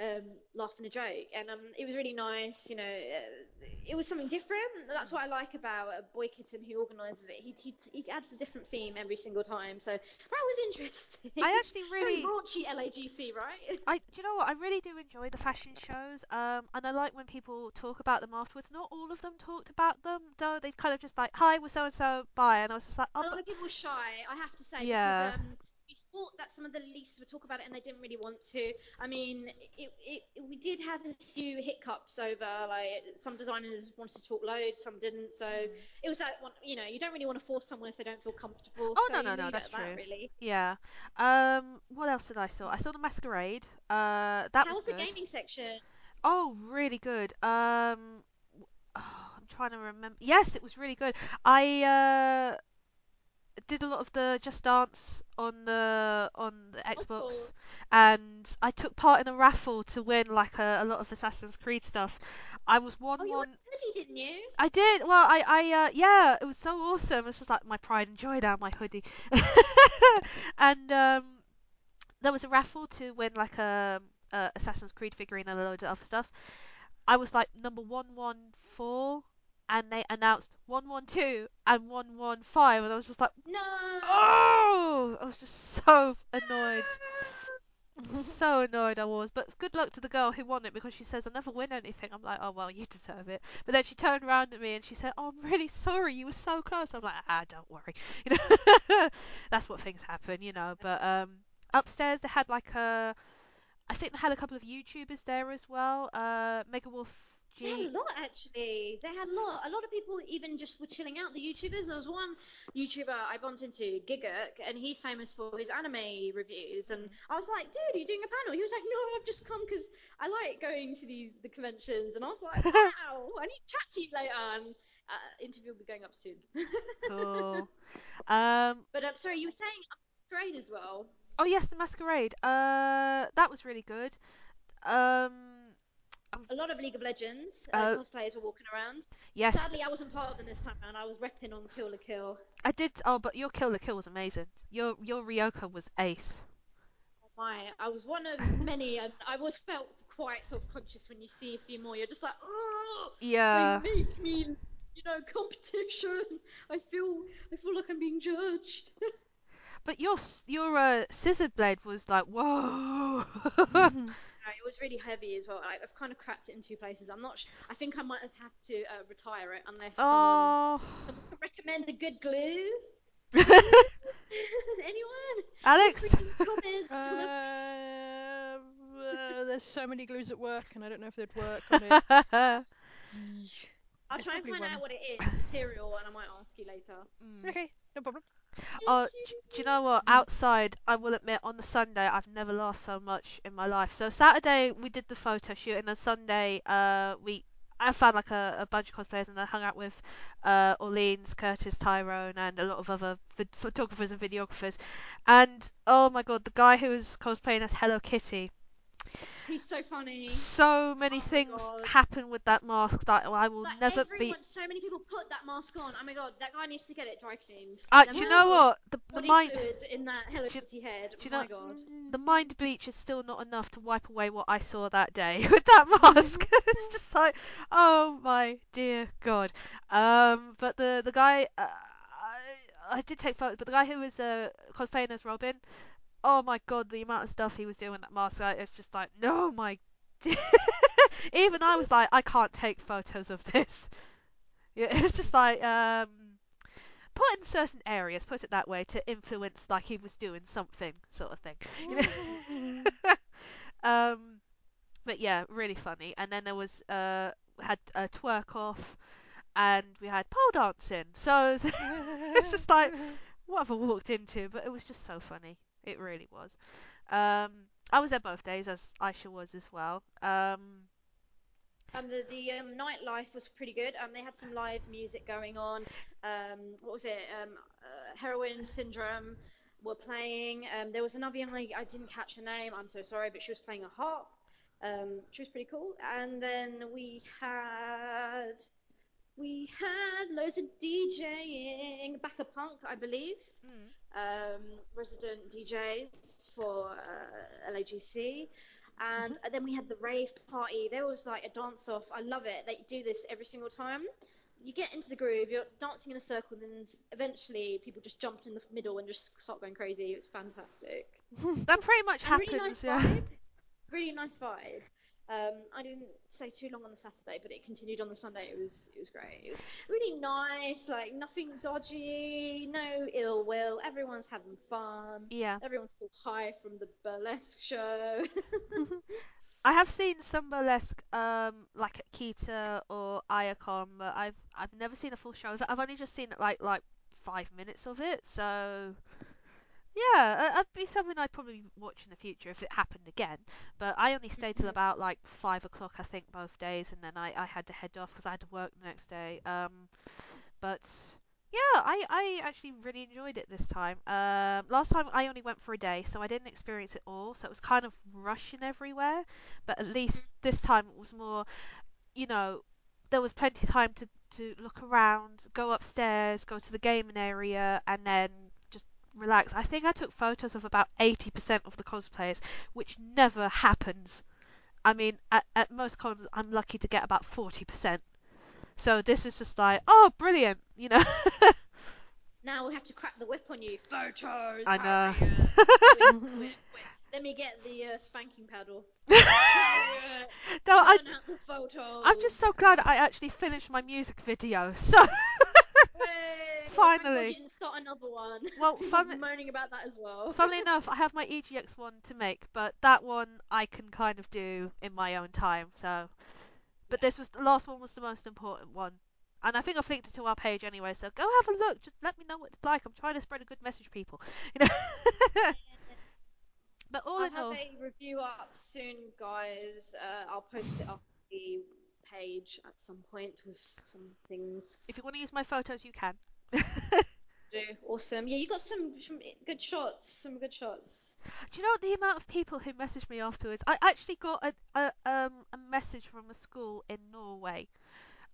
um, laugh and a joke, and um, it was really nice. You know, uh, it was something different. That's what I like about uh, Boy Kitten who organises it. He, he he adds a different theme every single time, so that was interesting. I actually really, raunchy LAGC, right? I, do you know what? I really do enjoy the fashion shows. Um, and I like when people talk about them afterwards. Not all of them talked about them, though. They kind of just like, "Hi, we're so and so, bye," and I was just like, "Oh, a lot but of people were shy, I have to say, Yeah. because um, thought that some of the leases would talk about it and they didn't really want to. I mean, it, it, we did have a few hiccups over, like, some designers wanted to talk loads, some didn't. So it was that one, you know, you don't really want to force someone if they don't feel comfortable. Oh so no no no, that's at that, true. really. Yeah. Um, what else did I saw? I saw the Masquerade. Uh, that How was was the gaming section? Oh, really good. Um, oh, I'm trying to remember. Yes, it was really good. I uh did a lot of the Just Dance on the on the. Xbox, and I took part in a raffle to win like a, a lot of Assassin's Creed stuff. I was one Oh, you one. ready, didn't you? I did. Well, I, I, uh, yeah, it was so awesome. It's just like my pride and joy now, my hoodie. and um, there was a raffle to win like a, a Assassin's Creed figurine and a load of other stuff. I was like number one one four, and they announced one one two and one one five, and I was just like, No. oh, I was just so annoyed. So annoyed I was, but good luck to the girl who won it because she says I never win anything. I'm like, oh well, you deserve it. But then she turned around at me and she said, "Oh, I'm really sorry. You were so close." I'm like, ah, don't worry. You know, that's what things happen, you know. But um, upstairs they had like a, I think they had a couple of YouTubers there as well. Uh, Mega Wolf They had a lot actually. They had a lot. A lot of people even just were chilling out. The YouTubers. There was one YouTuber I bumped into, Gigguk, and he's famous for his anime reviews. And I was like, dude, are you doing a panel? He was like, no, I've just come because I like going to the the conventions. And I was like, wow, I need to chat to you later. And uh, interview will be going up soon. Cool. Um, but um, sorry, you were saying Masquerade as well. oh yes, the Masquerade. Uh, that was really good. Um, A lot of League of Legends uh, Uh, cosplayers were walking around. yes, Sadly, I wasn't part of them this time around. I was repping on Kill la Kill. I did. Oh, but your Kill the Kill was amazing. Your your Ryuko was ace. my I was one of many and I was felt quite self-conscious when you see a few more you're just like oh Yeah. they make me you know competition I feel I feel like I'm being judged But your your uh, scissor blade was like whoa. No, it was really heavy as well I, I've kind of cracked it in two places I'm not sh- I think I might have had to uh, retire it unless someone, oh. someone can recommend a good glue anyone Alex. Feel free to comments Uh, uh, there's so many glues at work, and I don't know if they'd work on it. I'll try and probably find one. out what it is material and I might ask you later Mm. Okay, no problem. Oh, do you know what? Outside, I will admit, on the Sunday, I've never laughed so much in my life. So Saturday we did the photo shoot, and then Sunday, uh, we I found like a, a bunch of cosplayers and I hung out with uh, Orleans, Curtis, Tyrone, and a lot of other ph- photographers and videographers. And oh my god, the guy who was cosplaying as Hello Kitty. He's so funny. So many Oh things God. happen with that mask that I will Like never everyone, be. so many people put that mask on. Oh my god, that guy needs to get it dry cleaned. Uh, do you know what? The, the mind. in that Hello Do Kitty head. do you my know- god. The mind bleach is still not enough to wipe away what I saw that day with that mask. it's just like, oh my dear god. Um, but the the guy, uh, I, I did take photos, but the guy who was uh, cosplaying as Robin, oh my god, the amount of stuff he was doing at I- it's just like, no, my. Even I was like, I can't take photos of this. Yeah, it's just like, um, put in certain areas, put it that way, to influence like he was doing something, sort of thing. Um, but yeah, really funny. And then there was uh had a twerk off, and we had pole dancing. So it's just like what have I walked into? But it was just so funny. It really was. Um, I was there both days, as Aisha was as well. Um, Um, the the um, nightlife was pretty good. Um, they had some live music going on. Um, what was it? Um, uh, Heroin Syndrome were playing. Um, there was another young lady. I didn't catch her name. I'm so sorry, but she was playing a harp. Um, she was pretty cool. And then we had we had loads of DJing. Backup Punk, I believe. mm, um, resident DJs for uh, LAGC. And then we had the rave party. There was like a dance off. I love it. They do this every single time. You get into the groove, you're dancing in a circle, then eventually people just jumped in the middle and just start going crazy. It was fantastic. that pretty much And really nice yeah. vibe. Really nice vibe. Um, I didn't stay too long on the Saturday, but it continued on the Sunday. It was it was great. It was really nice, like nothing dodgy, no ill will. Everyone's having fun. Yeah. Everyone's still high from the burlesque show. I have seen some burlesque, um, like at Kita or AyaCon, but I've I've never seen a full show of it. I've only just seen like like five minutes of it, so yeah, uh, it'd be something I'd probably watch in the future if it happened again. But I only stayed till Mhm. about like five o'clock, I think, both days, and then I, I had to head off because I had to work the next day. Um, but yeah, I, I actually really enjoyed it this time. Um, last time I only went for a day, so I didn't experience it all. So it was kind of rushing everywhere. But at least this time it was more, you know, there was plenty of time to, to look around, go upstairs, go to the gaming area, and then relax. I think I took photos of about 80% of the cosplayers, which never happens. I mean, at, at most cons, I'm lucky to get about 40%. So this is just like, oh, brilliant, you know. now we have to crack the whip on you. Photos. I know. Let me get the uh, spanking paddle. No, I, out the photos. I'm just so glad I actually finished my music video. So! Finally. Didn't start another one. Well, fun- moaning about that as well. funnily enough, I have my EGX one to make, but that one I can kind of do in my own time. So, but this was the last one was the most important one. And I think I've linked it to our page anyway, so go have a look. Just let me know what it's like. I'm trying to spread a good message, people. You know. but all I'll in have all, a review up soon, guys. Uh, I'll post it up the page at some point with some things. if you want to use my photos, you can. Awesome. Yeah, you got some, some good shots. Some good shots. Do you know the amount of people who messaged me afterwards? I actually got a, a um a message from a school in Norway.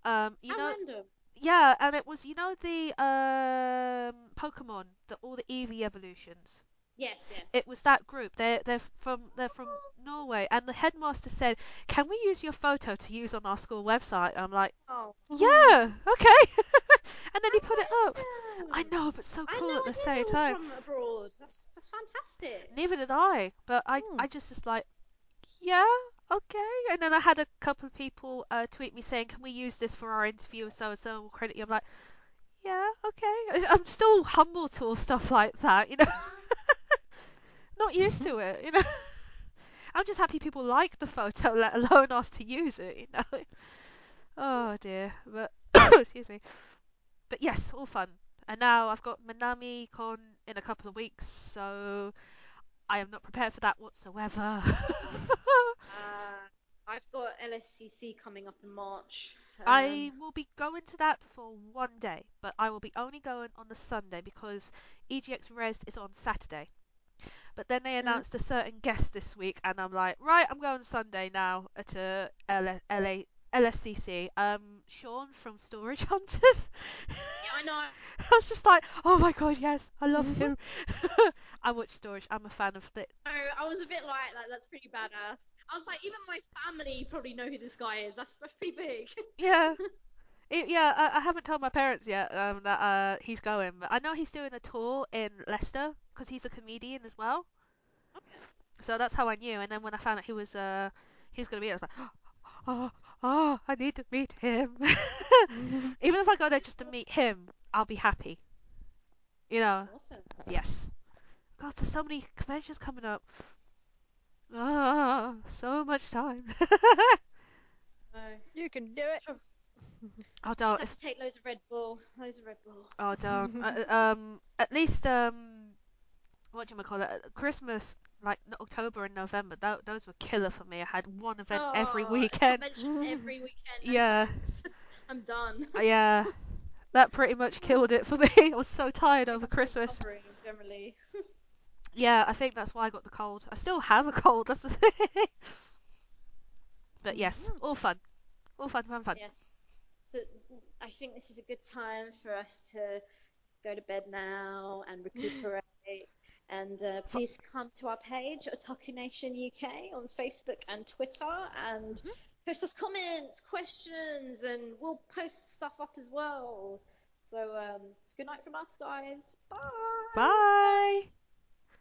Um, you How know, random. yeah, and it was you know the um Pokemon, the all the Eevee evolutions. Yes, yes. It was that group. They're they're from they're from Norway, and the headmaster said, "Can we use your photo to use on our school website?" I'm like, Oh. "Yeah, okay." and then he put it up. random. I know, but so cool know at the I same they were time. from abroad. That's that's fantastic. Neither did I, but I Hmm. I just was like, yeah, okay. And then I had a couple of people uh, tweet me saying, "Can we use this for our interview?" So and so will credit you. I'm like, yeah, okay. I'm still humble to all stuff like that, you know. Not used to it, you know. I'm just happy people like the photo, let alone ask to use it, you know. Oh dear, but excuse me. But yes, all fun. And now I've got Manami Con in a couple of weeks, so I am not prepared for that whatsoever. Uh, I've got LSCC coming up in March. I Um, will be going to that for one day, but I will be only going on the Sunday because EGX Res is on Saturday. But then they Mm. announced a certain guest this week, and I'm like, right, I'm going Sunday now to L- LA- LSCC. Um, Sean from Storage Hunters. yeah, I know. I was just like, oh my god, yes, I love him. I watch Storage. I'm a fan of the. No, I was a bit like, like that's pretty badass. I was like, even my family probably know who this guy is. That's, that's pretty big. Yeah. It, yeah, I, I haven't told my parents yet um, that uh, he's going, but I know he's doing a tour in Leicester because he's a comedian as well. Okay. So that's how I knew. And then when I found out he was uh, he was gonna be, there, I was like, oh, oh, I need to meet him. Even if I go there just to meet him, I'll be happy. You know, That's awesome. yes. God, there's so many conventions coming up. Ah, so much time. No. You can do it. oh, Just don't. have If, to take loads of Red Bull. Loads of Red Bull. oh, don't. Uh, uh, um, at least um, what do you call it? Christmas, like October and November. Th- those were killer for me. I had one event every Oh, weekend. convention every weekend. Yeah. I'm done. Yeah, that pretty much killed it for me. I was so tired over I'm Christmas. recovering generally. Yeah, I think that's why I got the cold. I still have a cold. That's the thing. But yes, all fun, all fun, fun, fun. Yes. So I think this is a good time for us to go to bed now and recuperate. And uh, please come to our page, Otaku Nation UK, on Facebook and Twitter, and Mm-hmm. post us comments, questions, and we'll post stuff up as well. So um, it's good night from us, guys. Bye. Bye.